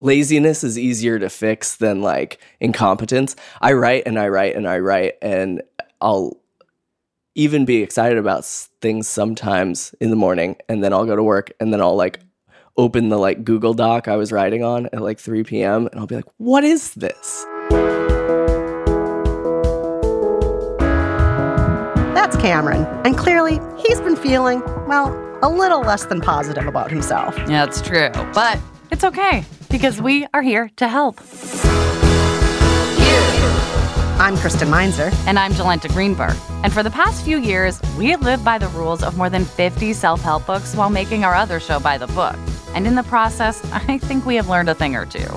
laziness is easier to fix than like incompetence. I write and I write and I write and I'll even be excited about things sometimes in the morning and then I'll go to work and then I'll like open the like Google Doc I was writing on at like 3 p.m. and I'll be like, "What is this?" That's Cameron. And clearly, he's been feeling, well, a little less than positive about himself. Yeah, it's true. But it's okay because we are here to help. I'm Kristen Meinzer. And I'm Jolenta Greenberg. And for the past few years, we have lived by the rules of more than 50 self help books while making our other show by the book. And in the process, I think we have learned a thing or two.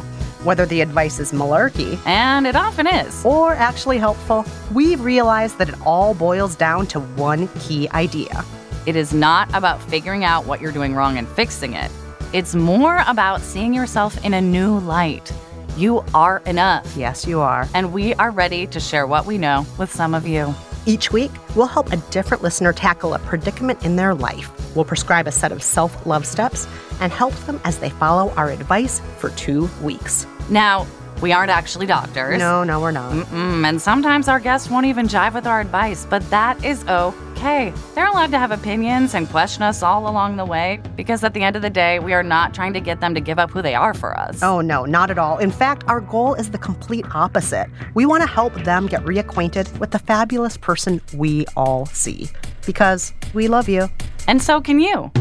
Whether the advice is malarkey, and it often is, or actually helpful, we've realized that it all boils down to one key idea. It is not about figuring out what you're doing wrong and fixing it. It's more about seeing yourself in a new light. You are enough. Yes, you are. And we are ready to share what we know with some of you. Each week, we'll help a different listener tackle a predicament in their life. We'll prescribe a set of self love steps and help them as they follow our advice for two weeks. Now, we aren't actually doctors. No, no, we're not. Mm-mm, and sometimes our guests won't even jive with our advice, but that is okay. They're allowed to have opinions and question us all along the way because at the end of the day, we are not trying to get them to give up who they are for us. Oh, no, not at all. In fact, our goal is the complete opposite. We want to help them get reacquainted with the fabulous person we all see because we love you. And so can you.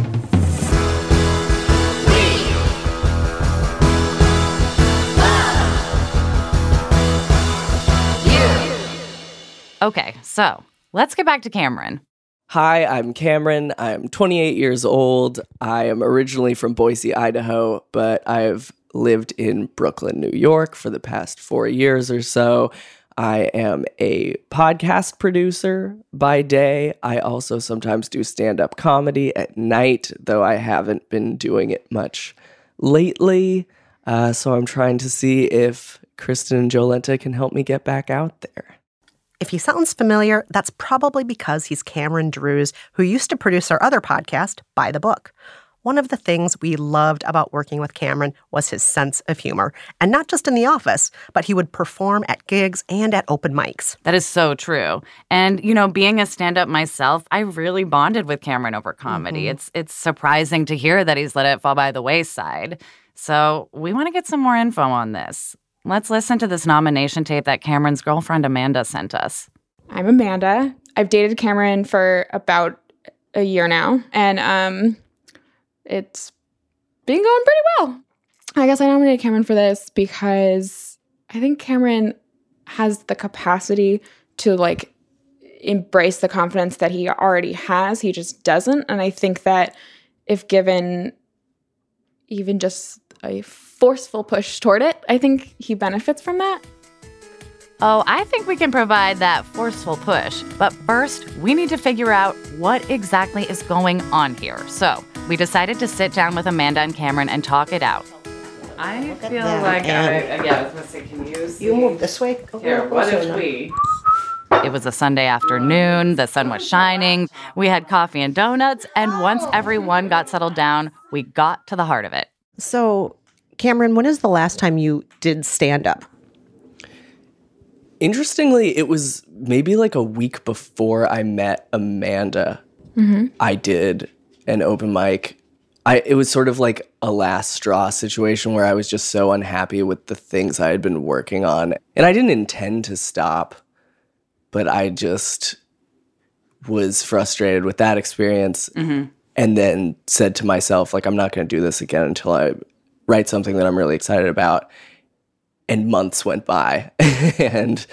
Okay, so let's get back to Cameron. Hi, I'm Cameron. I'm 28 years old. I am originally from Boise, Idaho, but I've lived in Brooklyn, New York for the past four years or so. I am a podcast producer by day. I also sometimes do stand up comedy at night, though I haven't been doing it much lately. Uh, so I'm trying to see if Kristen and Jolenta can help me get back out there. If he sounds familiar, that's probably because he's Cameron Drews, who used to produce our other podcast, By the Book. One of the things we loved about working with Cameron was his sense of humor, and not just in the office, but he would perform at gigs and at open mics. That is so true. And you know, being a stand-up myself, I really bonded with Cameron over comedy. Mm-hmm. It's it's surprising to hear that he's let it fall by the wayside. So, we want to get some more info on this. Let's listen to this nomination tape that Cameron's girlfriend Amanda sent us. I'm Amanda. I've dated Cameron for about a year now, and um, it's been going pretty well. I guess I nominated Cameron for this because I think Cameron has the capacity to like embrace the confidence that he already has. He just doesn't. And I think that if given even just a forceful push toward it. I think he benefits from that. Oh, I think we can provide that forceful push. But first, we need to figure out what exactly is going on here. So, we decided to sit down with Amanda and Cameron and talk it out. I feel like I, yeah, I was gonna say, can you see? You move this way. Here, what if we? It was a Sunday afternoon, the sun was shining, we had coffee and donuts, and once everyone got settled down, we got to the heart of it. So, Cameron, when is the last time you did stand up? Interestingly, it was maybe like a week before I met Amanda. Mm-hmm. I did an open mic. I it was sort of like a last straw situation where I was just so unhappy with the things I had been working on, and I didn't intend to stop, but I just was frustrated with that experience, mm-hmm. And then said to myself, like, I'm not going to do this again until I write something that I'm really excited about. And months went by, and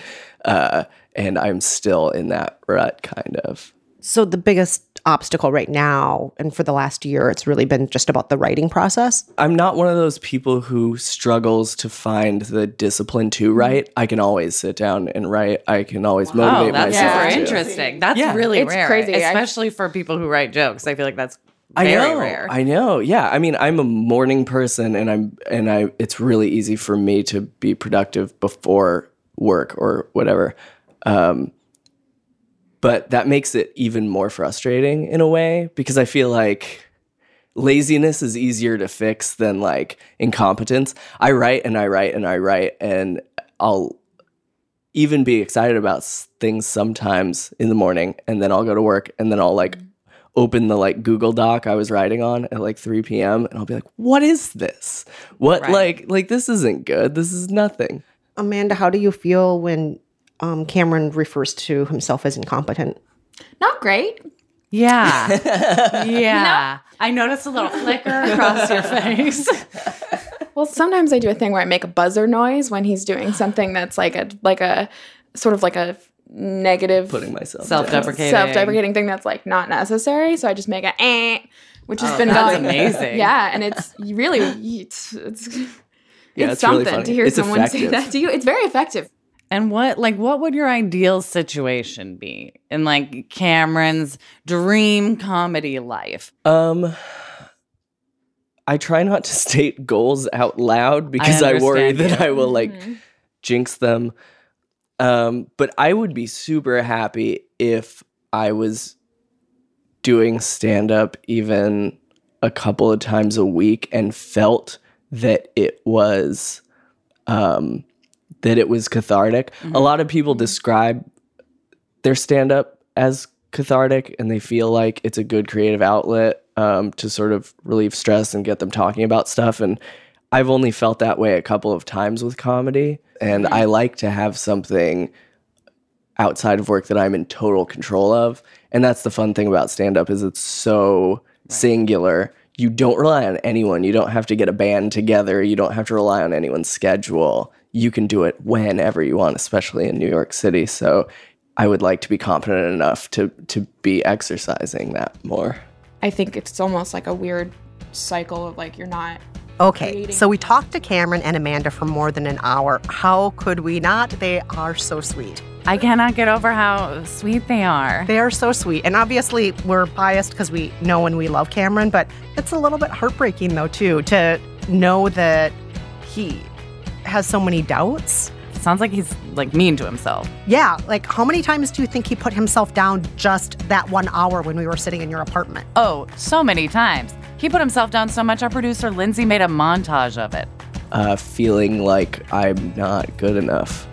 uh, and I'm still in that rut, kind of. So the biggest obstacle right now and for the last year it's really been just about the writing process. I'm not one of those people who struggles to find the discipline to write. I can always sit down and write. I can always Oh, motivate that's myself. super to. interesting. That's Yeah. really It's rare, crazy. I- especially for people who write jokes. I feel like that's I very know. rare. I know. Yeah. I mean, I'm a morning person and I'm and I it's really easy for me to be productive before work or whatever. Um but that makes it even more frustrating in a way because I feel like laziness is easier to fix than like incompetence. I write and I write and I write and I'll even be excited about things sometimes in the morning and then I'll go to work and then I'll like open the like Google Doc I was writing on at like 3 p.m. and I'll be like, what is this? What Right. like like this isn't good. This is nothing. Amanda, how do you feel when um, Cameron refers to himself as incompetent? Not great. Yeah. yeah. I noticed a little flicker across your face. Well, sometimes I do a thing where I make a buzzer noise when he's doing something that's like a like a sort of like a negative Putting myself Self down. deprecating. self-deprecating thing that's like not necessary. So I just make a eh, which has been Oh, that's going amazing. Yeah, and it's really it's it's, Yeah, it's it's really something funny. to hear It's someone say that to you. It's very effective. And what like what would your ideal situation be in like Cameron's dream comedy life? Um I try not to state goals out loud because I, worry understand that. I will like jinx them. Um, but I would be super happy if I was doing stand up even a couple of times a week and felt that it was um, that it was cathartic. A lot of people describe their stand up as cathartic and they feel like it's a good creative outlet um, to sort of relieve stress and get them talking about stuff. And I've only felt that way a couple of times with comedy. And I like to have something outside of work that I'm in total control of. And that's the fun thing about stand up is it's so singular. You don't rely on anyone. You don't have to get a band together. You don't have to rely on anyone's schedule. You can do it whenever you want, especially in New York City. So I would like to be competent enough to to be exercising that more. I think it's almost like a weird cycle of like you're not Okay, so we talked to Cameron and Amanda for more than an hour. How could we not? They are so sweet. I cannot get over how sweet they are. They are so sweet. And obviously, we're biased because we know and we love Cameron, but it's a little bit heartbreaking, though, too, to know that he has so many doubts. Sounds like he's like mean to himself. Yeah, like how many times do you think he put himself down just that one hour when we were sitting in your apartment? Oh, so many times. He put himself down so much our producer Lindsay made a montage of it. uh, feeling like I'm not good enough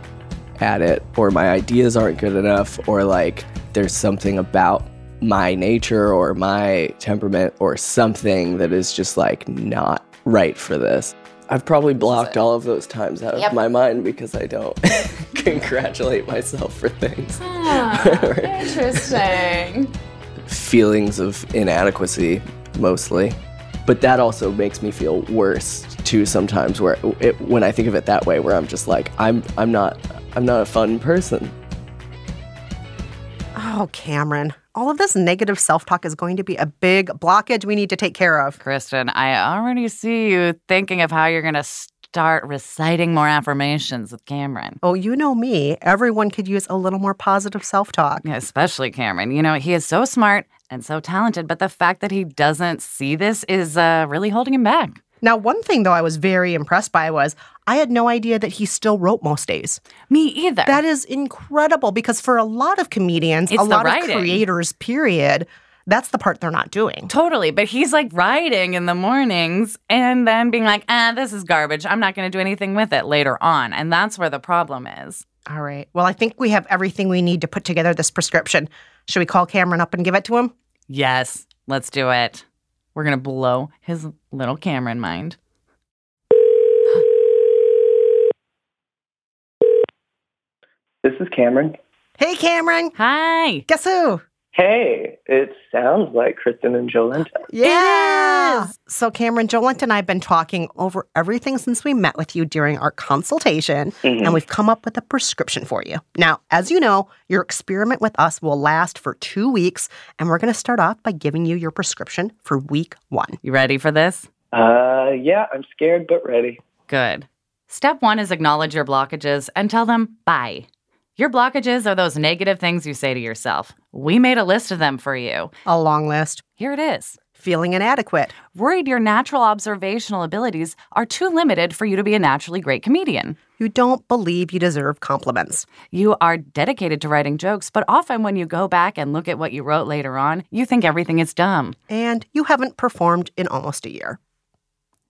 at it, or my ideas aren't good enough, or like there's something about my nature or my temperament or something that is just like not right for this. I've probably blocked all of those times out of my mind because I don't congratulate myself for things. Ah, interesting. Feelings of inadequacy mostly. But that also makes me feel worse too sometimes where it, when I think of it that way where I'm just like I'm I'm not I'm not a fun person. Oh, Cameron, all of this negative self talk is going to be a big blockage we need to take care of. Kristen, I already see you thinking of how you're going to start reciting more affirmations with Cameron. Oh, you know me. Everyone could use a little more positive self talk. Yeah, especially Cameron. You know, he is so smart and so talented, but the fact that he doesn't see this is uh, really holding him back. Now, one thing, though, I was very impressed by was I had no idea that he still wrote most days. Me either. That is incredible because for a lot of comedians, It's a lot of creators, period, that's the part they're not doing. Totally, but he's like writing in the mornings and then being like, ah, this is garbage. I'm not going to do anything with it later on. And that's where the problem is. All right. Well, I think we have everything we need to put together this prescription. Should we call Cameron up and give it to him? Yes, let's do it. We're going to blow his little Cameron mind. This is Cameron. Hey, Cameron. Hi. Guess who? Hey, it sounds like Kristen and Jolenta. Yeah. So, Cameron, Jolenta and I have been talking over everything since we met with you during our consultation, Mhm. and we've come up with a prescription for you. Now, as you know, your experiment with us will last for two weeks, and we're going to start off by giving you your prescription for week one. You ready for this? Uh, yeah, I'm scared but ready. Good. Step one is acknowledge your blockages and tell them bye. Your blockages are those negative things you say to yourself. We made a list of them for you. A long list. Here it is. Feeling inadequate. Worried your natural observational abilities are too limited for you to be a naturally great comedian. You don't believe you deserve compliments. You are dedicated to writing jokes, but often when you go back and look at what you wrote later on, you think everything is dumb. And you haven't performed in almost a year.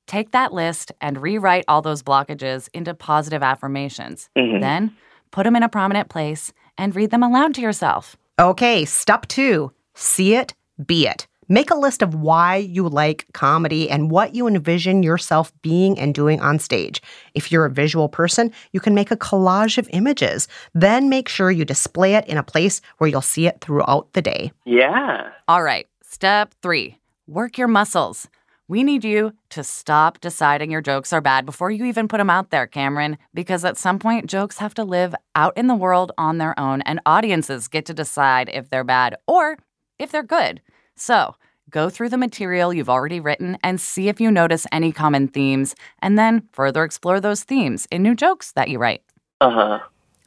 Take that list and rewrite all those blockages into positive affirmations. Mhm. Then put them in a prominent place and read them aloud to yourself. Okay, step two see it, be it. Make a list of why you like comedy and what you envision yourself being and doing on stage. If you're a visual person, you can make a collage of images. Then make sure you display it in a place where you'll see it throughout the day. Yeah. All right, step three work your muscles. We need you to stop deciding your jokes are bad before you even put them out there, Cameron, because at some point, jokes have to live out in the world on their own, and audiences get to decide if they're bad or if they're good. So, go through the material you've already written and see if you notice any common themes, and then further explore those themes in new jokes that you write. Uh huh.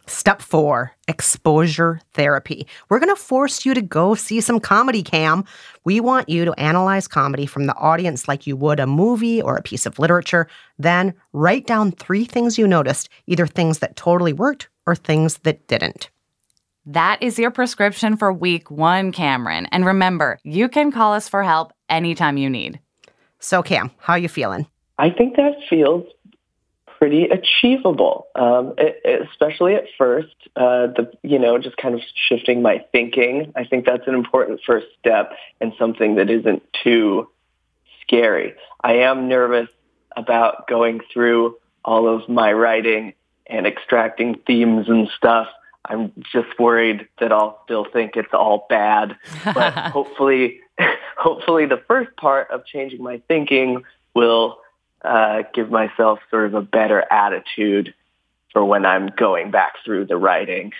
Step four exposure therapy. We're going to force you to go see some comedy, Cam. We want you to analyze comedy from the audience like you would a movie or a piece of literature. Then write down three things you noticed, either things that totally worked or things that didn't. That is your prescription for week one, Cameron. And remember, you can call us for help anytime you need. So, Cam, how are you feeling? I think that feels pretty achievable, um, especially at first. Uh, the you know just kind of shifting my thinking. I think that's an important first step and something that isn't too scary. I am nervous about going through all of my writing and extracting themes and stuff. I'm just worried that I'll still think it's all bad. But hopefully, hopefully the first part of changing my thinking will uh, give myself sort of a better attitude for when I'm going back through the writing.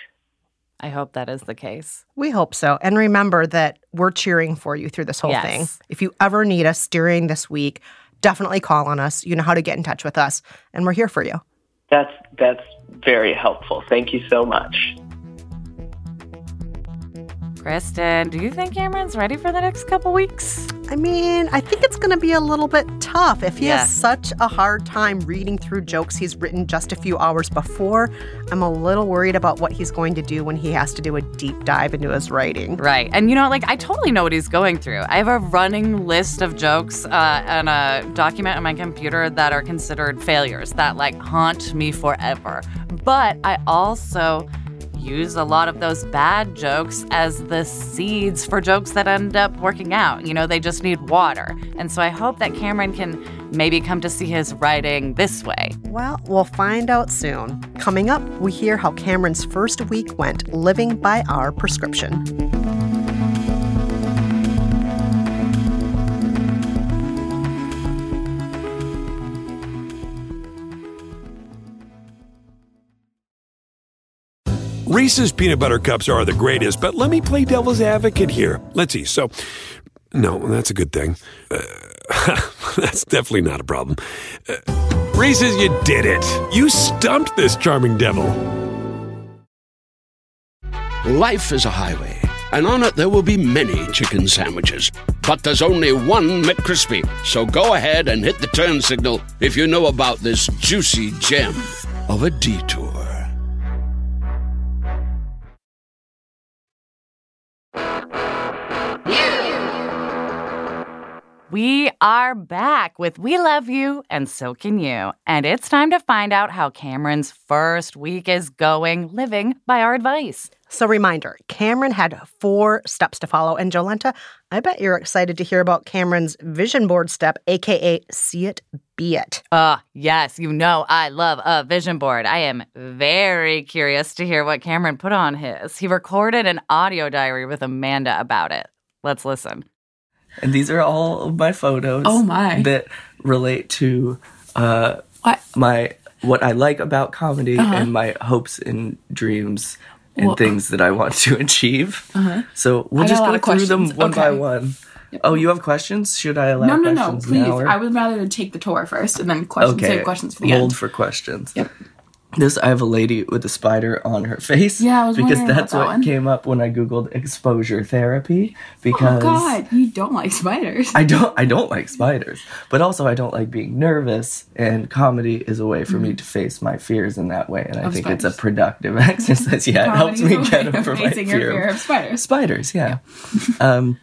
I hope that is the case. We hope so. And remember that we're cheering for you through this whole Yes. thing. If you ever need us during this week, definitely call on us. You know how to get in touch with us, and we're here for you. That's that's very helpful. Thank you so much. Kristen, do you think Cameron's ready for the next couple weeks? I mean, I think it's going to be a little bit tough. If he Yeah. has such a hard time reading through jokes he's written just a few hours before, I'm a little worried about what he's going to do when he has to do a deep dive into his writing. Right. And you know, like, I totally know what he's going through. I have a running list of jokes uh, and a document on my computer that are considered failures that, like, haunt me forever. But I also use a lot of those bad jokes as the seeds for jokes that end up working out. You know, they just need water. And so I hope that Cameron can maybe come to see his writing this way. Well, we'll find out soon. Coming up, we hear how Cameron's first week went living by our prescription. Reese's peanut butter cups are the greatest, but let me play devil's advocate here. Let's see. So, no, that's a good thing. Uh, that's definitely not a problem. Uh, Reese's, you did it. You stumped this charming devil. Life is a highway, and on it there will be many chicken sandwiches. But there's only one McCrispy. So go ahead and hit the turn signal if you know about this juicy gem of a detour. We are back with We Love You and So Can You. And it's time to find out how Cameron's first week is going living by our advice. So, reminder Cameron had four steps to follow. And Jolenta, I bet you're excited to hear about Cameron's vision board step, AKA see it, be it. Uh, yes, you know I love a vision board. I am very curious to hear what Cameron put on his. He recorded an audio diary with Amanda about it. Let's listen. And these are all of my photos. Oh, my. That relate to uh, What? my what I like about comedy Uh-huh. and my hopes and dreams and Well- things that I want to achieve. Uh-huh. So we'll just go through them one by Okay. one. Oh, you have questions? Should I allow No, no, no. Please. or- I would rather take the tour first and then questions, okay. save questions for the Hold end. for questions. Yep. This I have a lady with a spider on her face. Yeah, I was because that's that what one. came up when I googled exposure therapy. Because Oh, God. You don't like spiders. I don't I don't like spiders, but also I don't like being nervous and comedy is a way for me to face my fears in that way and I Mm-hmm. Of think it's a productive exercise. Yeah, it helps me get over my fear. fear of spiders. Spiders, yeah. um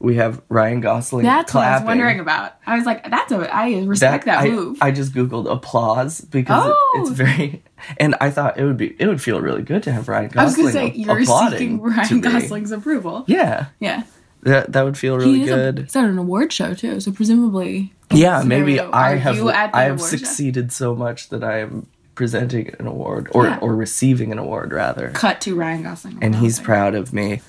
we have Ryan Gosling clapping. That's what I was wondering about. I was like, that's a, I respect that, I, move. I just googled applause because it- Oh. it's very and I thought it would be it would feel really good to have Ryan Gosling. I was going to say, you're seeking Ryan. Gosling's approval. Yeah, Yeah. that that would feel really he is good. A, he's at an award show, too. So presumably. yeah, maybe I have I have award show? succeeded so much that I am presenting an award or Yeah. or receiving an award rather, Cut to Ryan Gosling. and he's proud of me.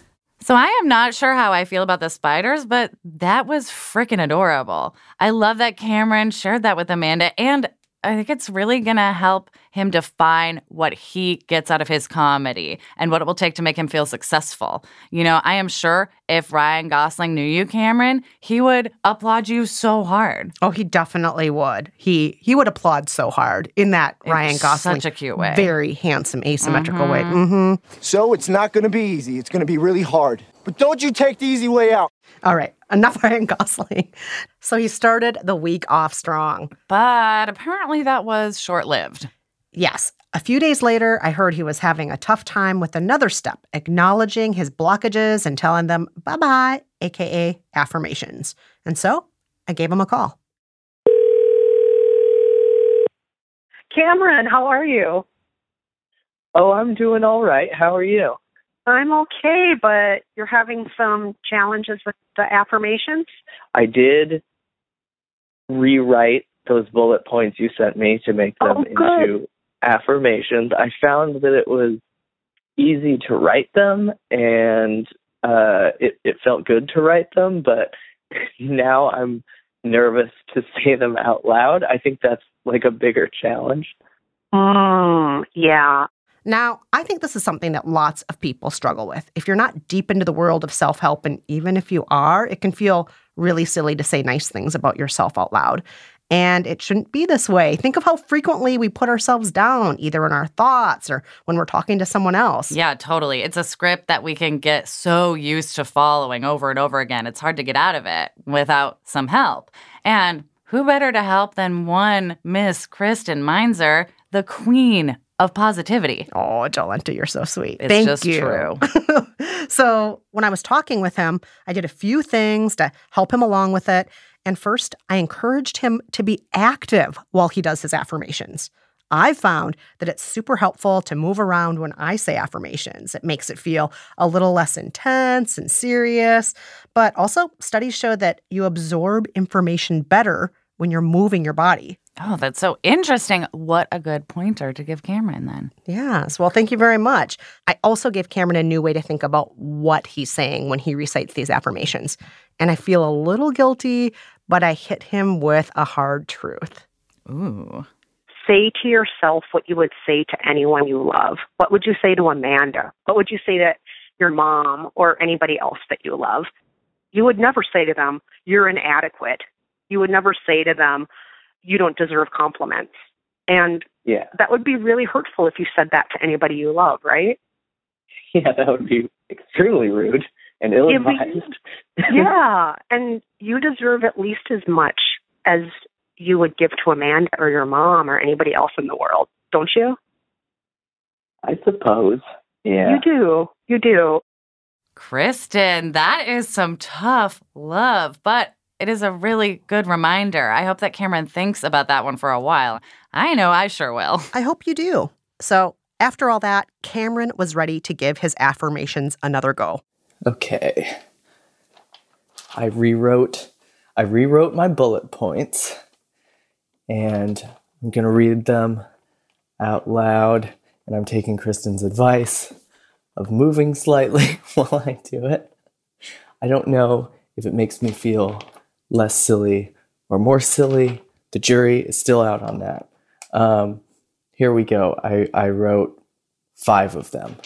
So I am not sure how I feel about the spiders, but that was freaking adorable. I love that Cameron shared that with Amanda, and I think it's really gonna help him define what he gets out of his comedy and what it will take to make him feel successful. You know, I am sure if Ryan Gosling knew you, Cameron, he would applaud you so hard. Oh, he definitely would. He he would applaud so hard in that Ryan Gosling such Gosling, a cute way. very handsome, asymmetrical way. Mm-hmm. So it's not going to be easy. It's going to be really hard. But don't you take the easy way out. All right, enough Ryan Gosling. So he started the week off strong. But apparently that was short lived. Yes. A few days later, I heard he was having a tough time with another step, acknowledging his blockages and telling them bye bye, AKA affirmations. And so I gave him a call. Cameron, how are you? Oh, I'm doing all right. How are you? I'm okay, but you're having some challenges with the affirmations? I did rewrite those bullet points you sent me to make them Oh, into affirmations. I found that it was easy to write them and uh, it, it felt good to write them, but now I'm nervous to say them out loud. I think that's like a bigger challenge. Mm, yeah. Now, I think this is something that lots of people struggle with. If you're not deep into the world of self help, and even if you are, it can feel really silly to say nice things about yourself out loud. And it shouldn't be this way. Think of how frequently we put ourselves down, either in our thoughts or when we're talking to someone else. Yeah, totally. It's a script that we can get so used to following over and over again. It's hard to get out of it without some help. And who better to help than one Miss Kristen Meinzer, the queen of positivity? Oh, Jolenta, you're so sweet. It's Thank just you. true. so, when I was talking with him, I did a few things to help him along with it. And first, I encouraged him to be active while he does his affirmations. I've found that it's super helpful to move around when I say affirmations. It makes it feel a little less intense and serious. But also, studies show that you absorb information better when you're moving your body. Oh, that's so interesting. What a good pointer to give Cameron then. Yes. Well, thank you very much. I also gave Cameron a new way to think about what he's saying when he recites these affirmations. And I feel a little guilty, but I hit him with a hard truth. Ooh. Say to yourself what you would say to anyone you love. What would you say to Amanda? What would you say to your mom or anybody else that you love? You would never say to them, you're inadequate. You would never say to them, you don't deserve compliments. And Yeah. that would be really hurtful if you said that to anybody you love, right? Yeah, that would be extremely rude and ill advised. yeah, and you deserve at least as much as you would give to Amanda or your mom or anybody else in the world, don't you? I suppose. Yeah. You do. You do. Kristen, that is some tough love, but it is a really good reminder. I hope that Cameron thinks about that one for a while. I know I sure will. I hope you do. So, after all that, Cameron was ready to give his affirmations another go. Okay. I rewrote I rewrote my bullet points and I'm going to read them out loud. And I'm taking Kristen's advice of moving slightly while I do it. I don't know if it makes me feel less silly or more silly. The jury is still out on that. Um, here we go. I, I wrote five of them.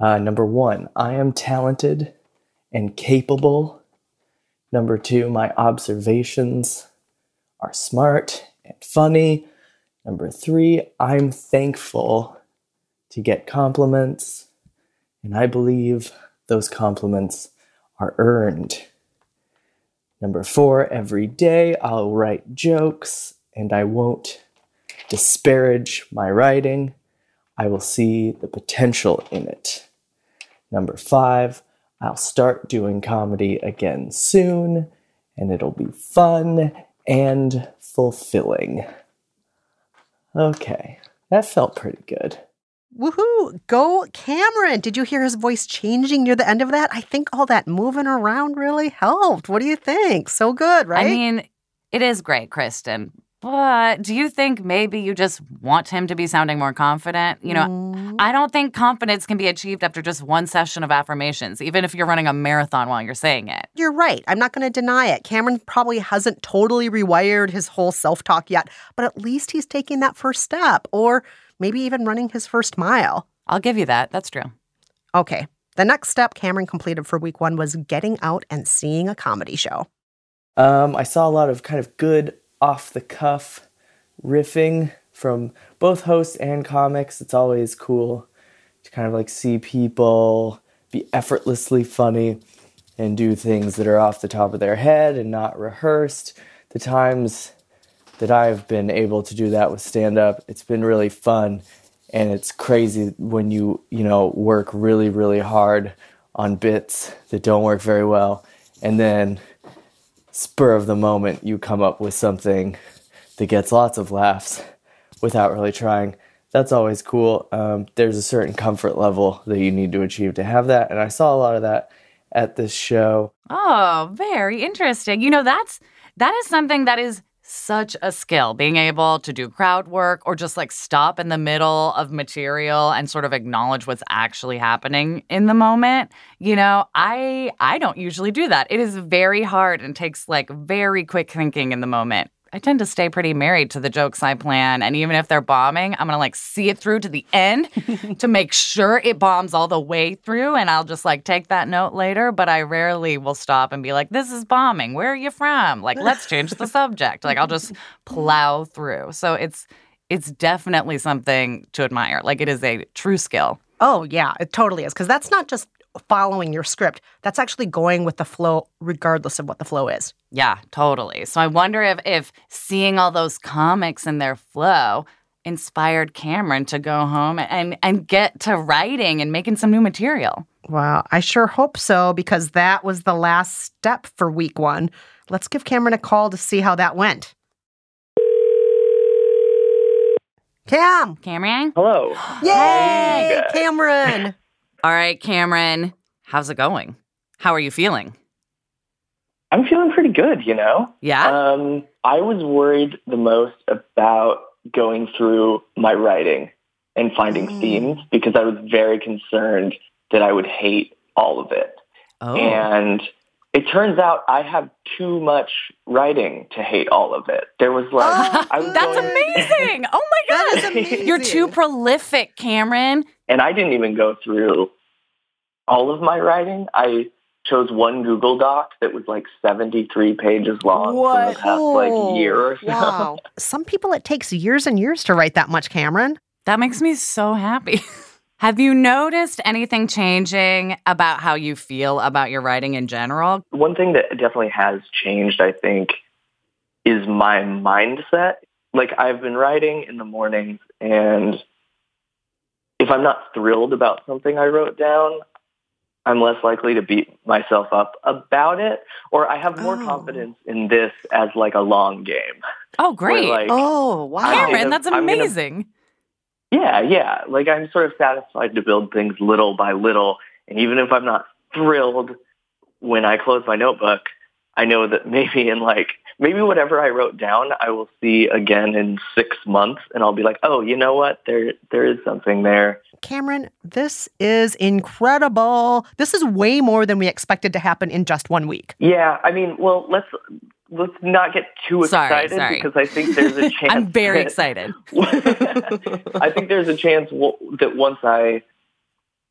Uh, number one, I am talented and capable. Number two, my observations are smart and funny. Number three, I'm thankful to get compliments, and I believe those compliments are earned. Number four, every day I'll write jokes and I won't disparage my writing. I will see the potential in it. Number five, I'll start doing comedy again soon and it'll be fun and fulfilling. Okay, that felt pretty good. Woohoo! Go Cameron! Did you hear his voice changing near the end of that? I think all that moving around really helped. What do you think? So good, right? I mean, it is great, Kristen. But do you think maybe you just want him to be sounding more confident? You know, mm. I don't think confidence can be achieved after just one session of affirmations, even if you're running a marathon while you're saying it. You're right. I'm not going to deny it. Cameron probably hasn't totally rewired his whole self talk yet, but at least he's taking that first step or maybe even running his first mile. I'll give you that. That's true. Okay. The next step Cameron completed for week one was getting out and seeing a comedy show. Um, I saw a lot of kind of good off the cuff riffing from both hosts and comics. It's always cool to kind of like see people be effortlessly funny and do things that are off the top of their head and not rehearsed. The times that I've been able to do that with stand up, it's been really fun and it's crazy when you, you know, work really really hard on bits that don't work very well and then spur of the moment you come up with something that gets lots of laughs without really trying. That's always cool. Um, there's a certain comfort level that you need to achieve to have that, and I saw a lot of that at this show. Oh, very interesting. You know, that's that is something that is such a skill being able to do crowd work or just like stop in the middle of material and sort of acknowledge what's actually happening in the moment you know i i don't usually do that. It is very hard and takes like very quick thinking in the moment I tend to stay pretty married to the jokes I plan. And even if they're bombing, I'm going to like see it through to the end to make sure it bombs all the way through. And I'll just like take that note later. But I rarely will stop and be like, this is bombing. Where are you from? Like, let's change the subject. Like, I'll just plow through. So it's, it's definitely something to admire. Like, it is a true skill. Oh, yeah, it totally is. Because that's not just following your script. That's actually going with the flow, regardless of what the flow is. Yeah, totally. So I wonder if if seeing all those comics in their flow inspired Cameron to go home and and get to writing and making some new material. Wow, I sure hope so because that was the last step for week 1. Let's give Cameron a call to see how that went. Cam. Cameron? Hello. Yay, Cameron. All right, Cameron, how's it going? How are you feeling? I'm feeling pretty good, you know? Yeah. Um, I was worried the most about going through my writing and finding mm. themes because I was very concerned that I would hate all of it. Oh. And it turns out I have too much writing to hate all of it. There was like, oh, I was that's going, amazing! Oh my god, you're too prolific, Cameron. And I didn't even go through all of my writing. I chose one Google Doc that was like 73 pages long what? for the past like year or so. Wow. Some people it takes years and years to write that much, Cameron. That makes me so happy. Have you noticed anything changing about how you feel about your writing in general? One thing that definitely has changed, I think, is my mindset. Like I've been writing in the mornings and if I'm not thrilled about something I wrote down, I'm less likely to beat myself up about it, or I have more oh. confidence in this as like a long game. Oh, great! Like, oh, wow, Cameron, that's amazing. Yeah, yeah. Like I'm sort of satisfied to build things little by little, and even if I'm not thrilled when I close my notebook, I know that maybe in like maybe whatever I wrote down, I will see again in six months, and I'll be like, oh, you know what? There, there is something there. Cameron, this is incredible. This is way more than we expected to happen in just one week. Yeah, I mean, well, let's let's not get too excited sorry. because I think there's a chance. I'm very that- excited. I think there's a chance w- that once I,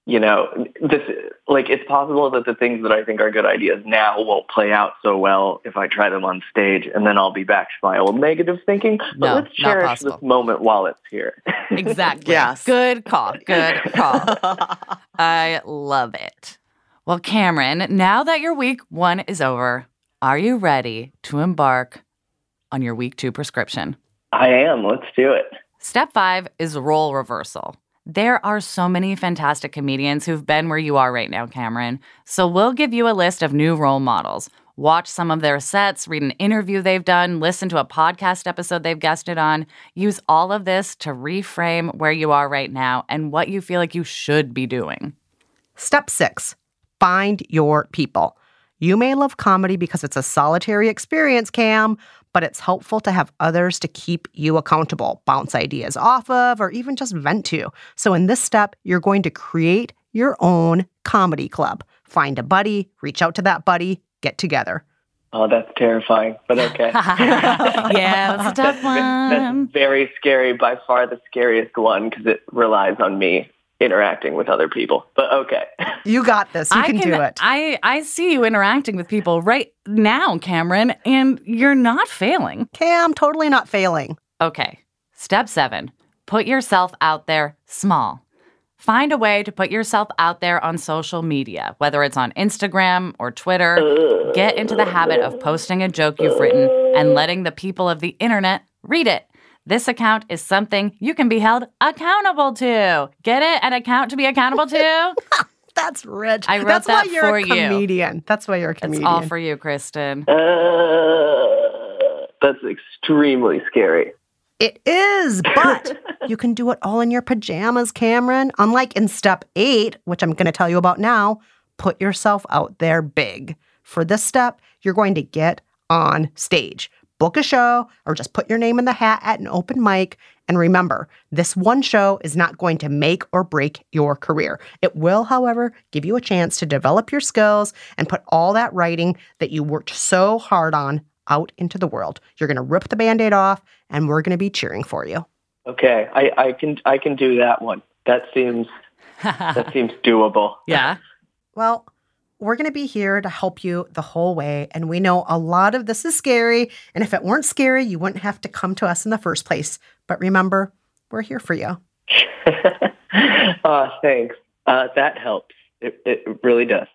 you know, this like it's possible that the things that I think are good ideas now won't play out so well if I try them on stage, and then I'll be back to my old negative thinking. But No, let's cherish possible. this moment while it's here. Exactly. Yes. Good call. Good call. I love it. Well, Cameron, now that your week one is over, are you ready to embark on your week two prescription? I am. Let's do it. Step five is role reversal. There are so many fantastic comedians who've been where you are right now, Cameron. So we'll give you a list of new role models. Watch some of their sets, read an interview they've done, listen to a podcast episode they've guested on. Use all of this to reframe where you are right now and what you feel like you should be doing. Step six find your people. You may love comedy because it's a solitary experience, Cam, but it's helpful to have others to keep you accountable, bounce ideas off of, or even just vent to. So, in this step, you're going to create your own comedy club. Find a buddy, reach out to that buddy, get together. Oh, that's terrifying, but okay. yeah, that's a tough one. That's very scary. By far the scariest one because it relies on me interacting with other people. But okay. You got this. You I can, do it. I, I see you interacting with people right now, Cameron, and you're not failing. Cam, totally not failing. Okay. Step seven put yourself out there small. Find a way to put yourself out there on social media, whether it's on Instagram or Twitter. Get into the habit of posting a joke you've written and letting the people of the internet read it. This account is something you can be held accountable to. Get it? An account to be accountable to? That's rich. I wrote That's that why you're for a you. comedian. That's why you're a comedian. It's comedian. all for you, Kristen. Uh, that's extremely scary. It is, but you can do it all in your pajamas, Cameron. Unlike in step eight, which I'm going to tell you about now, put yourself out there big. For this step, you're going to get on stage, book a show, or just put your name in the hat at an open mic. And remember, this one show is not going to make or break your career. It will, however, give you a chance to develop your skills and put all that writing that you worked so hard on out into the world. You're going to rip the band-aid off and we're going to be cheering for you. Okay, I, I can I can do that one. That seems that seems doable. Yeah. Well, we're going to be here to help you the whole way. And we know a lot of this is scary. And if it weren't scary, you wouldn't have to come to us in the first place. But remember, we're here for you. uh, thanks. Uh, that helps. It, it really does.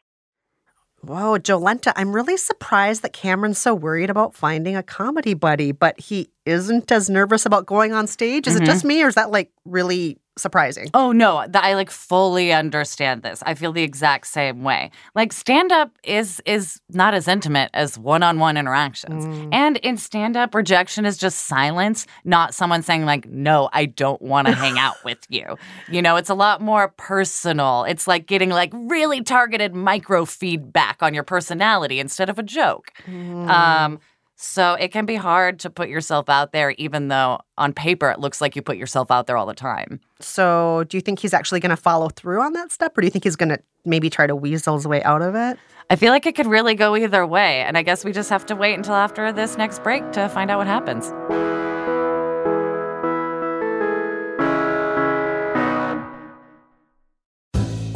Whoa, Jolenta, I'm really surprised that Cameron's so worried about finding a comedy buddy, but he isn't as nervous about going on stage. Is Mhm. it just me or is that like really surprising? Oh no, th- I like fully understand this. I feel the exact same way. Like stand up is is not as intimate as one-on-one interactions. And in stand up rejection is just silence, not someone saying like no, I don't want to hang out with you. You know, it's a lot more personal. It's like getting like really targeted micro feedback on your personality instead of a joke. Um so it can be hard to put yourself out there even though on paper it looks like you put yourself out there all the time. So, do you think he's actually going to follow through on that step, or do you think he's going to maybe try to weasel his way out of it? I feel like it could really go either way. And I guess we just have to wait until after this next break to find out what happens.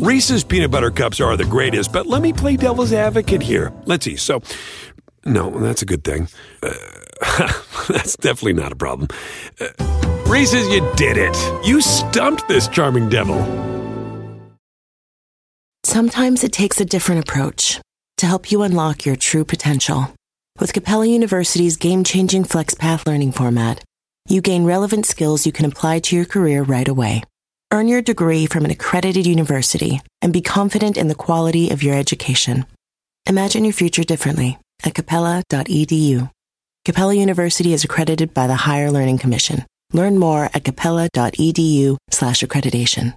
Reese's peanut butter cups are the greatest, but let me play devil's advocate here. Let's see. So, no, that's a good thing. Uh, that's definitely not a problem. Uh, Reese's, you did it. You stumped this charming devil. Sometimes it takes a different approach to help you unlock your true potential. With Capella University's game changing FlexPath learning format, you gain relevant skills you can apply to your career right away. Earn your degree from an accredited university and be confident in the quality of your education. Imagine your future differently at capella.edu. Capella University is accredited by the Higher Learning Commission. Learn more at capella.edu slash accreditation.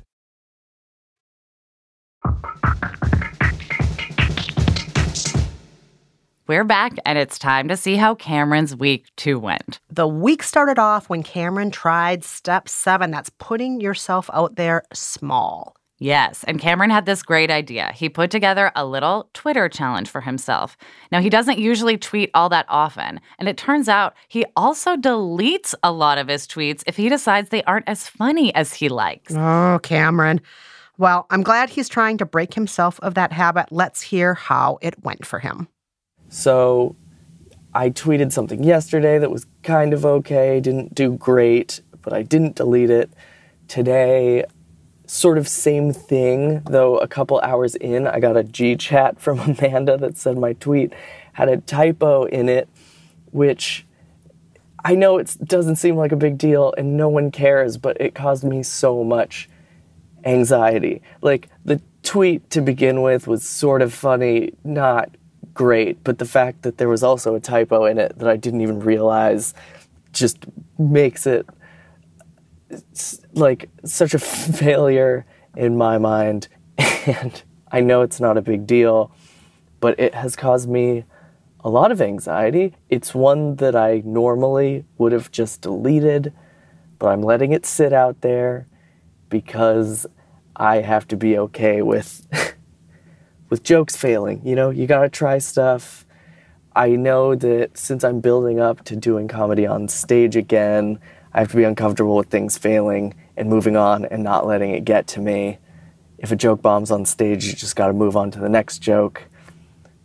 We're back, and it's time to see how Cameron's week two went. The week started off when Cameron tried step seven that's putting yourself out there small. Yes, and Cameron had this great idea. He put together a little Twitter challenge for himself. Now, he doesn't usually tweet all that often, and it turns out he also deletes a lot of his tweets if he decides they aren't as funny as he likes. Oh, Cameron. Well, I'm glad he's trying to break himself of that habit. Let's hear how it went for him. So I tweeted something yesterday that was kind of okay, didn't do great, but I didn't delete it. Today, sort of same thing, though a couple hours in, I got a G chat from Amanda that said my tweet had a typo in it, which I know it doesn't seem like a big deal and no one cares, but it caused me so much anxiety. Like the tweet to begin with was sort of funny, not great, but the fact that there was also a typo in it that I didn't even realize just makes it like such a failure in my mind. And I know it's not a big deal, but it has caused me a lot of anxiety. It's one that I normally would have just deleted, but I'm letting it sit out there because I have to be okay with with jokes failing. You know, you got to try stuff. I know that since I'm building up to doing comedy on stage again, I have to be uncomfortable with things failing and moving on and not letting it get to me. If a joke bombs on stage, you just got to move on to the next joke.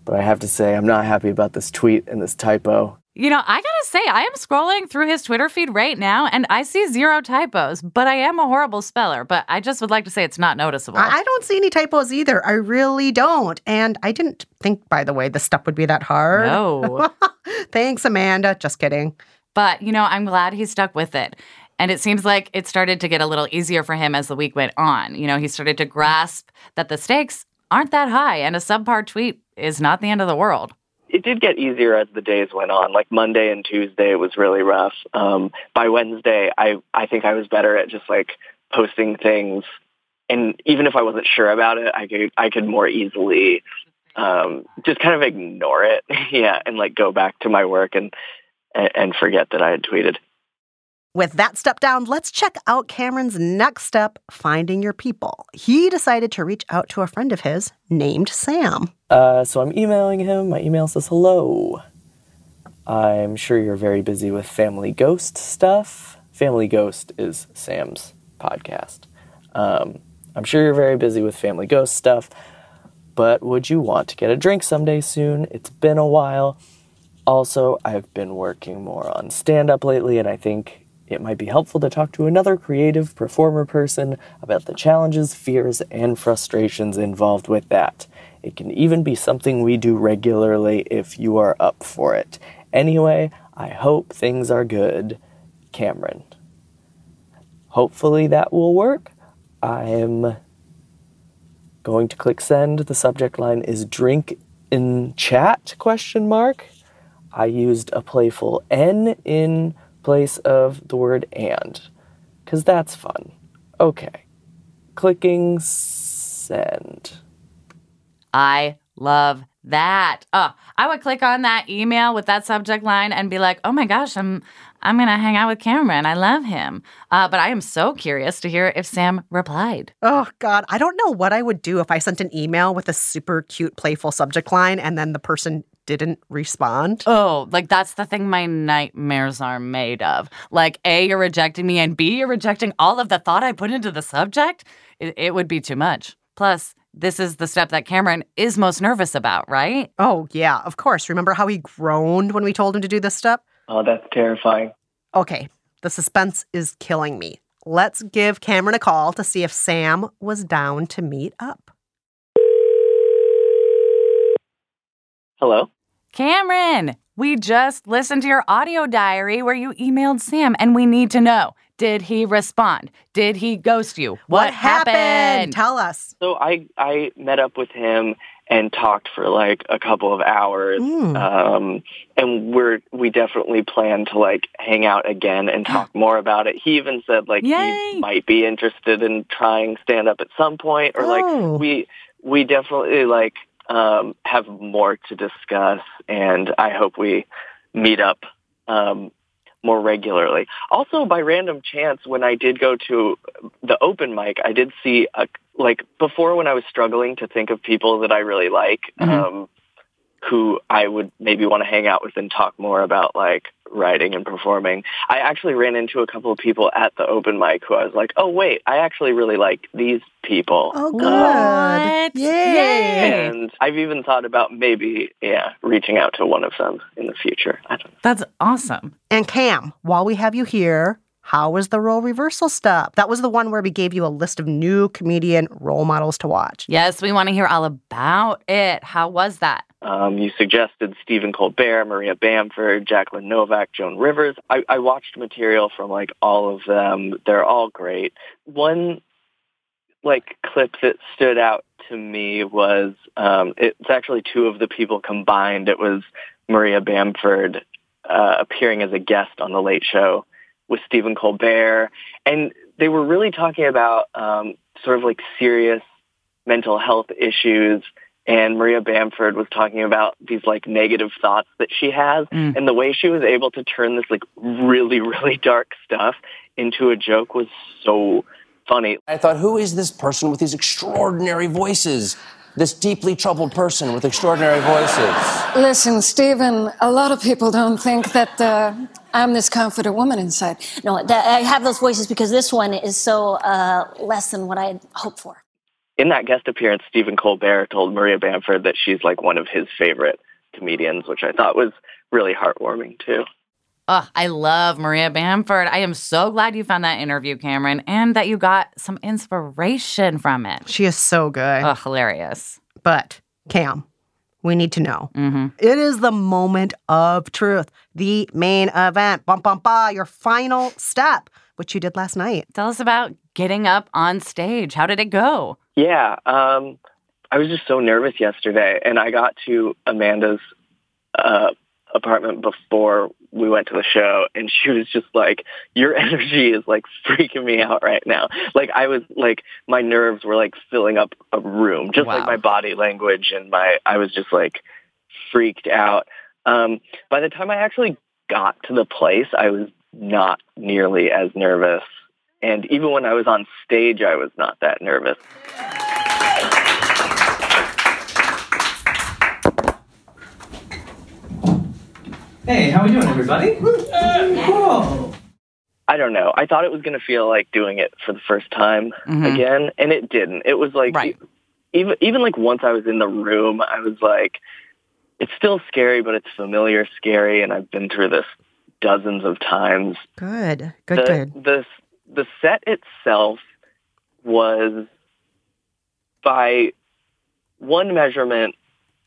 But I have to say, I'm not happy about this tweet and this typo. You know, I gotta say, I am scrolling through his Twitter feed right now and I see zero typos, but I am a horrible speller. But I just would like to say it's not noticeable. I don't see any typos either. I really don't. And I didn't think, by the way, the stuff would be that hard. No. Thanks, Amanda. Just kidding. But, you know, I'm glad he stuck with it. And it seems like it started to get a little easier for him as the week went on. You know, he started to grasp that the stakes aren't that high and a subpar tweet is not the end of the world it did get easier as the days went on. Like Monday and Tuesday, it was really rough. Um, by Wednesday, I I think I was better at just like posting things, and even if I wasn't sure about it, I could I could more easily um, just kind of ignore it, yeah, and like go back to my work and and forget that I had tweeted. With that step down, let's check out Cameron's next step finding your people. He decided to reach out to a friend of his named Sam. Uh, so I'm emailing him. My email says, Hello. I'm sure you're very busy with Family Ghost stuff. Family Ghost is Sam's podcast. Um, I'm sure you're very busy with Family Ghost stuff, but would you want to get a drink someday soon? It's been a while. Also, I've been working more on stand up lately, and I think it might be helpful to talk to another creative performer person about the challenges, fears, and frustrations involved with that. It can even be something we do regularly if you are up for it. Anyway, I hope things are good. Cameron. Hopefully that will work. I am going to click send. The subject line is drink in chat question mark. I used a playful N in place of the word and, because that's fun. Okay. Clicking send. I love that. Oh, I would click on that email with that subject line and be like, "Oh my gosh, I'm I'm gonna hang out with Cameron. I love him." Uh, but I am so curious to hear if Sam replied. Oh God, I don't know what I would do if I sent an email with a super cute, playful subject line and then the person didn't respond. Oh, like that's the thing my nightmares are made of. Like, A, you're rejecting me, and B, you're rejecting all of the thought I put into the subject. It, it would be too much. Plus, this is the step that Cameron is most nervous about, right? Oh, yeah, of course. Remember how he groaned when we told him to do this step? Oh, that's terrifying. Okay, the suspense is killing me. Let's give Cameron a call to see if Sam was down to meet up. Hello? Cameron, we just listened to your audio diary where you emailed Sam, and we need to know did he respond? Did he ghost you? What, what happened? happened? Tell us. So I, I met up with him and talked for like a couple of hours. Mm. Um, and we're, we definitely plan to like hang out again and talk more about it. He even said like Yay. he might be interested in trying stand up at some point or oh. like we, we definitely like um, have more to discuss, and I hope we meet up um, more regularly. Also, by random chance, when I did go to the open mic, I did see a like before when I was struggling to think of people that I really like. Um, who I would maybe want to hang out with and talk more about like writing and performing. I actually ran into a couple of people at the open mic who I was like, oh wait, I actually really like these people. Oh, good. Yay. And I've even thought about maybe, yeah, reaching out to one of them in the future. I don't know. That's awesome. And Cam, while we have you here, how was the role reversal stuff? That was the one where we gave you a list of new comedian role models to watch. Yes, we want to hear all about it. How was that? Um, you suggested Stephen Colbert, Maria Bamford, Jacqueline Novak, Joan Rivers. I, I watched material from like all of them. They're all great. One like clip that stood out to me was um, it's actually two of the people combined. It was Maria Bamford uh, appearing as a guest on the Late Show with Stephen Colbert, and they were really talking about um, sort of like serious mental health issues and Maria Bamford was talking about these like negative thoughts that she has Mm. and the way she was able to turn this like really really dark stuff into a joke was so funny. I thought, who is this person with these extraordinary voices? This deeply troubled person with extraordinary voices. Listen, Stephen, a lot of people don't think that uh, I'm this confident woman inside. No, that, I have those voices because this one is so uh, less than what I had hoped for. In that guest appearance, Stephen Colbert told Maria Bamford that she's like one of his favorite comedians, which I thought was really heartwarming too. Oh, I love Maria Bamford. I am so glad you found that interview, Cameron, and that you got some inspiration from it. She is so good. Oh, hilarious. But, Cam, we need to know. Mm-hmm. It is the moment of truth, the main event. Bum, bum, ba, your final step, which you did last night. Tell us about getting up on stage. How did it go? Yeah, um, I was just so nervous yesterday, and I got to Amanda's uh, apartment before we went to the show, and she was just like, "Your energy is like freaking me out right now." Like I was like, my nerves were like filling up a room, just like my body language, and my I was just like freaked out. Um, by the time I actually got to the place, I was not nearly as nervous. And even when I was on stage, I was not that nervous. Hey, how are we doing, everybody? Cool. I don't know. I thought it was going to feel like doing it for the first time Mhm. again, and it didn't. It was like Right. even even like once I was in the room, I was like, it's still scary, but it's familiar scary, and I've been through this dozens of times. Good, good, the, good. The the set itself was by one measurement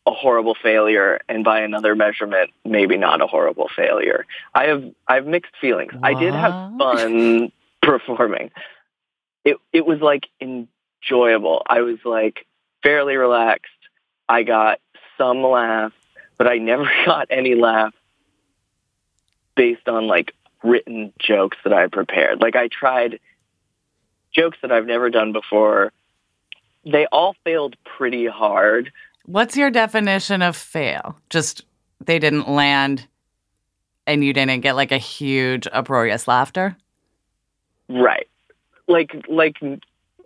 a horrible failure and by another measurement maybe not a horrible failure. I have I have mixed feelings. I did have fun performing. It it was like enjoyable. I was like fairly relaxed. I got some laughs, but I never got any laughs based on like written jokes that I prepared. Like I tried jokes that I've never done before. They all failed pretty hard. What's your definition of fail? Just they didn't land and you didn't get like a huge uproarious laughter? Right. Like like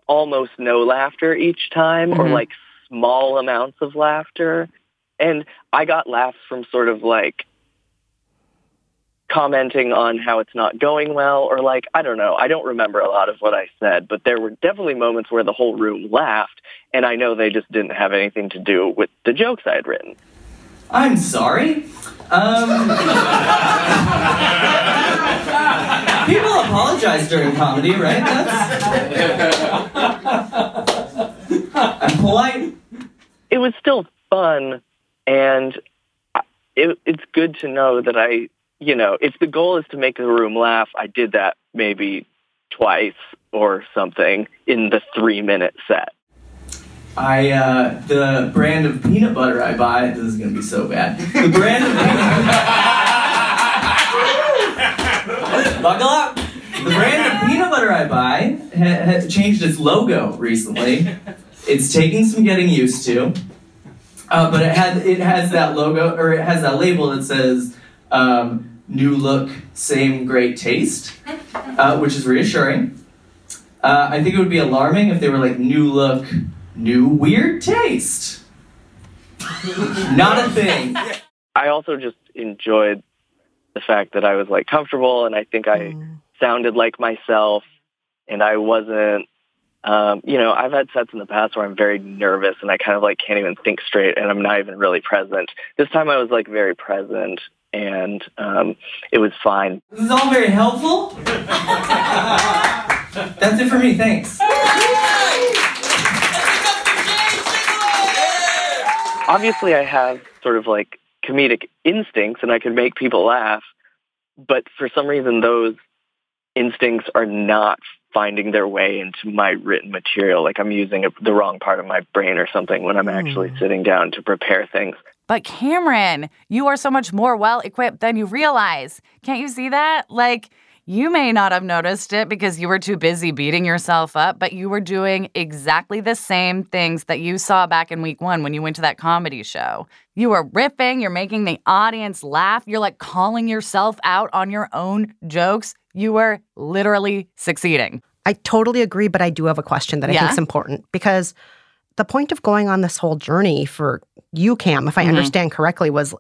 almost no laughter each time or Mhm. like small amounts of laughter. And I got laughs from sort of like commenting on how it's not going well or like I don't know. I don't remember a lot of what I said, but there were definitely moments where the whole room laughed and I know they just didn't have anything to do with the jokes I had written. I'm sorry. Um, people apologize during comedy, right? That's, I'm polite. it was still fun and it, it's good to know that I, you know, if the goal is to make the room laugh, I did that maybe twice or something in the three minute set. I uh, the brand of peanut butter I buy. This is gonna be so bad. The brand of peanut buckle up. The brand of peanut butter I buy ha- ha- changed its logo recently. It's taking some getting used to. Uh, but it had it has that logo or it has that label that says um, "New look, same great taste," uh, which is reassuring. Uh, I think it would be alarming if they were like "New look, new weird taste." Not a thing. I also just enjoyed the fact that I was like comfortable and I think I sounded like myself and I wasn't um, you know, I've had sets in the past where I'm very nervous and I kind of like can't even think straight and I'm not even really present. This time I was like very present and um, it was fine. This is all very helpful. That's it for me. Thanks. Obviously, I have sort of like comedic instincts and I can make people laugh, but for some reason, those instincts are not finding their way into my written material. Like I'm using a, the wrong part of my brain or something when I'm actually sitting down to prepare things. But Cameron, you are so much more well equipped than you realize. Can't you see that? Like, you may not have noticed it because you were too busy beating yourself up, but you were doing exactly the same things that you saw back in week one when you went to that comedy show. You were riffing, you're making the audience laugh, you're like calling yourself out on your own jokes. You were literally succeeding. I totally agree, but I do have a question that I Yeah? think is important because the point of going on this whole journey for you, Cam, if I Mhm. understand correctly, was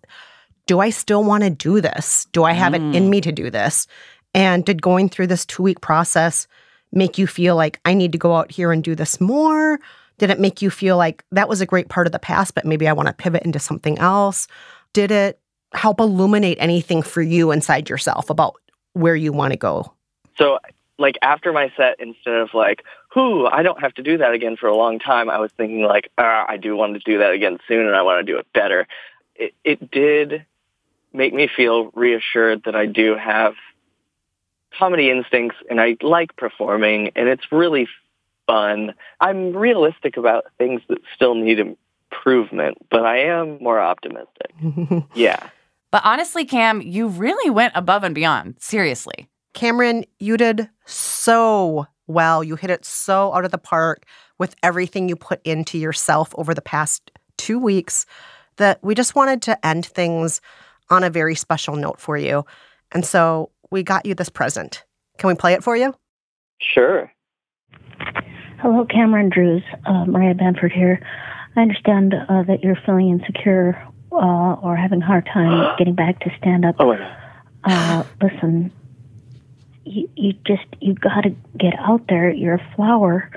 do I still want to do this? Do I have it in Mm. me to do this? And did going through this two week process make you feel like I need to go out here and do this more? Did it make you feel like that was a great part of the past, but maybe I want to pivot into something else? Did it help illuminate anything for you inside yourself about where you want to go? So, like after my set, instead of like, "Whoo, I don't have to do that again for a long time," I was thinking like, ah, "I do want to do that again soon, and I want to do it better." It, it did make me feel reassured that I do have comedy instincts, and I like performing, and it's really fun. I'm realistic about things that still need improvement, but I am more optimistic. Yeah. But honestly, Cam, you really went above and beyond. Seriously. Cameron, you did so well. You hit it so out of the park with everything you put into yourself over the past two weeks that we just wanted to end things on a very special note for you. And so we got you this present. Can we play it for you? Sure. Hello, Cameron Drews. Uh, Maria Bamford here. I understand uh, that you're feeling insecure uh, or having a hard time getting back to stand up. Oh my God. Uh, listen, you, you just you got to get out there. You're a flower,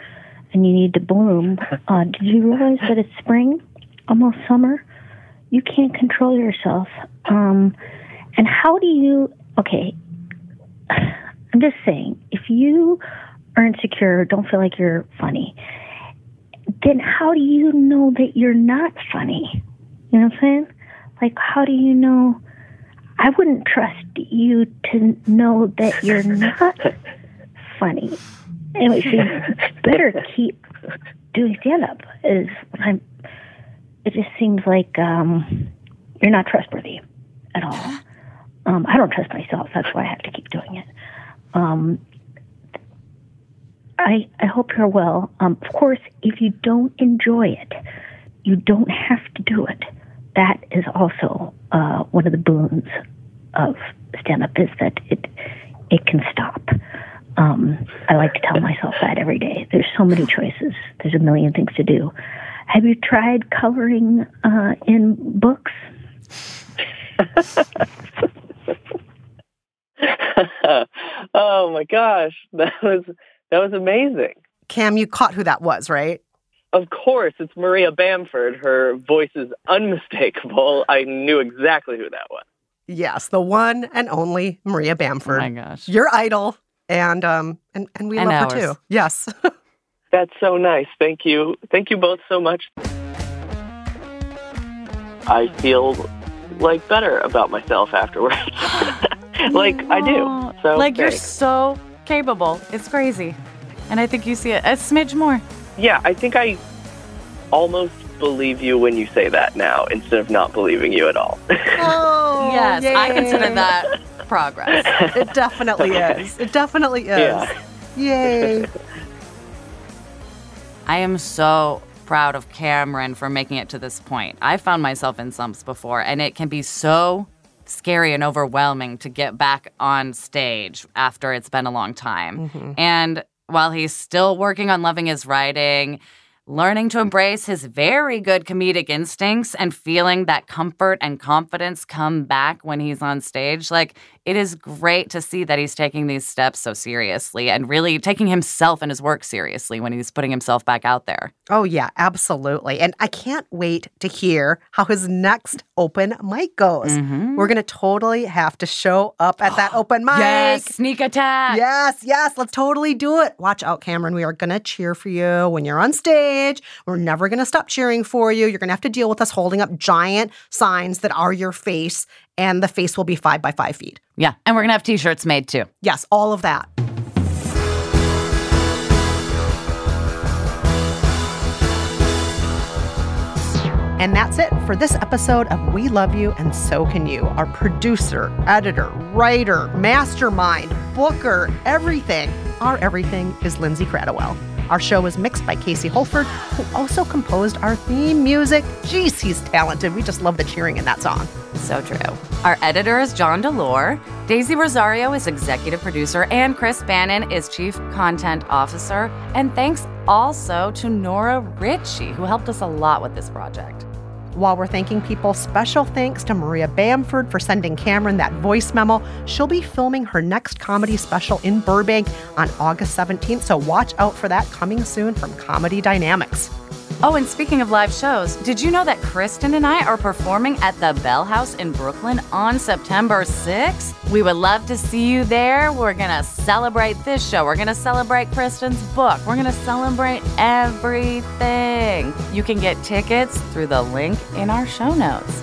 and you need to bloom. Uh, did you realize that it's spring, almost summer? You can't control yourself. Um, and how do you? Okay, I'm just saying, if you are insecure, don't feel like you're funny, then how do you know that you're not funny? You know what I'm saying? Like, how do you know? I wouldn't trust you to know that you're not funny. Anyway, so you better keep doing stand up. Is what I'm. It just seems like um, you're not trustworthy at all. Um, I don't trust myself. That's why I have to keep doing it. Um, I I hope you're well. Um, of course, if you don't enjoy it, you don't have to do it. That is also uh, one of the boons of stand up is that it it can stop. Um, I like to tell myself that every day. There's so many choices. There's a million things to do. Have you tried coloring uh, in books? oh my gosh, that was that was amazing. Cam, you caught who that was, right? Of course, it's Maria Bamford. Her voice is unmistakable. I knew exactly who that was. Yes, the one and only Maria Bamford. Oh my gosh. Your idol. And um and, and we And love her too. Yes. That's so nice. Thank you. Thank you both so much. I feel like better about myself afterwards. like I do. So like you're so capable. It's crazy. And I think you see it a smidge more. Yeah, I think I almost believe you when you say that now instead of not believing you at all. Oh, yes, I consider that progress. it definitely is. It definitely is. Yeah. Yay. I am so proud of Cameron for making it to this point. I found myself in sumps before, and it can be so scary and overwhelming to get back on stage after it's been a long time. Mhm. And while he's still working on loving his writing, learning to embrace his very good comedic instincts and feeling that comfort and confidence come back when he's on stage, like it is great to see that he's taking these steps so seriously and really taking himself and his work seriously when he's putting himself back out there. Oh, yeah, absolutely. And I can't wait to hear how his next open mic goes. Mm-hmm. We're going to totally have to show up at that open mic. Yes, sneak attack. Yes, yes, let's totally do it. Watch out, Cameron. We are going to cheer for you when you're on stage. We're never going to stop cheering for you. You're going to have to deal with us holding up giant signs that are your face, and the face will be five by five feet. Yeah, and we're going to have t shirts made too. Yes, all of that. And that's it for this episode of We Love You and So Can You. Our producer, editor, writer, mastermind, booker, everything. Our everything is Lindsay Cradwell. Our show is mixed by Casey Holford, who also composed our theme music. Jeez, he's talented. We just love the cheering in that song. So true. Our editor is John Delore. Daisy Rosario is executive producer, and Chris Bannon is chief content officer. And thanks also to Nora Ritchie, who helped us a lot with this project. While we're thanking people, special thanks to Maria Bamford for sending Cameron that voice memo. She'll be filming her next comedy special in Burbank on August 17th, so watch out for that coming soon from Comedy Dynamics. Oh, and speaking of live shows, did you know that Kristen and I are performing at the Bell House in Brooklyn on September 6th? We would love to see you there. We're going to celebrate this show. We're going to celebrate Kristen's book. We're going to celebrate everything. You can get tickets through the link in our show notes.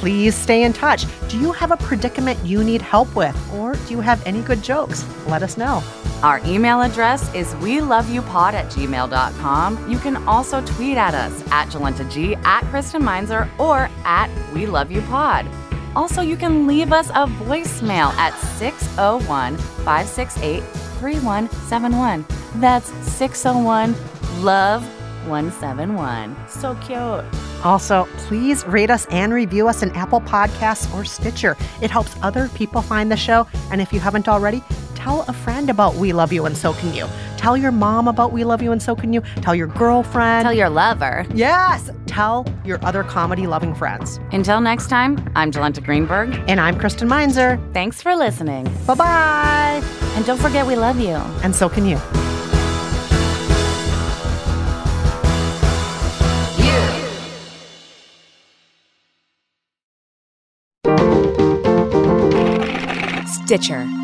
Please stay in touch. Do you have a predicament you need help with, or do you have any good jokes? Let us know. Our email address is we love you pod at gmail.com. You can also tweet at us at Jolenta G, at Kristen Meinzer, or at we love you pod. Also, you can leave us a voicemail at 601 568 3171. That's 601 Love 171. So cute. Also, please rate us and review us in Apple Podcasts or Stitcher. It helps other people find the show. And if you haven't already, tell a friend about We Love You and So Can You. Tell your mom about We Love You and So Can You. Tell your girlfriend. Tell your lover. Yes. Tell your other comedy loving friends. Until next time, I'm Jolenta Greenberg. And I'm Kristen Meinzer. Thanks for listening. Bye bye. And don't forget, we love you. And so can you. Stitcher.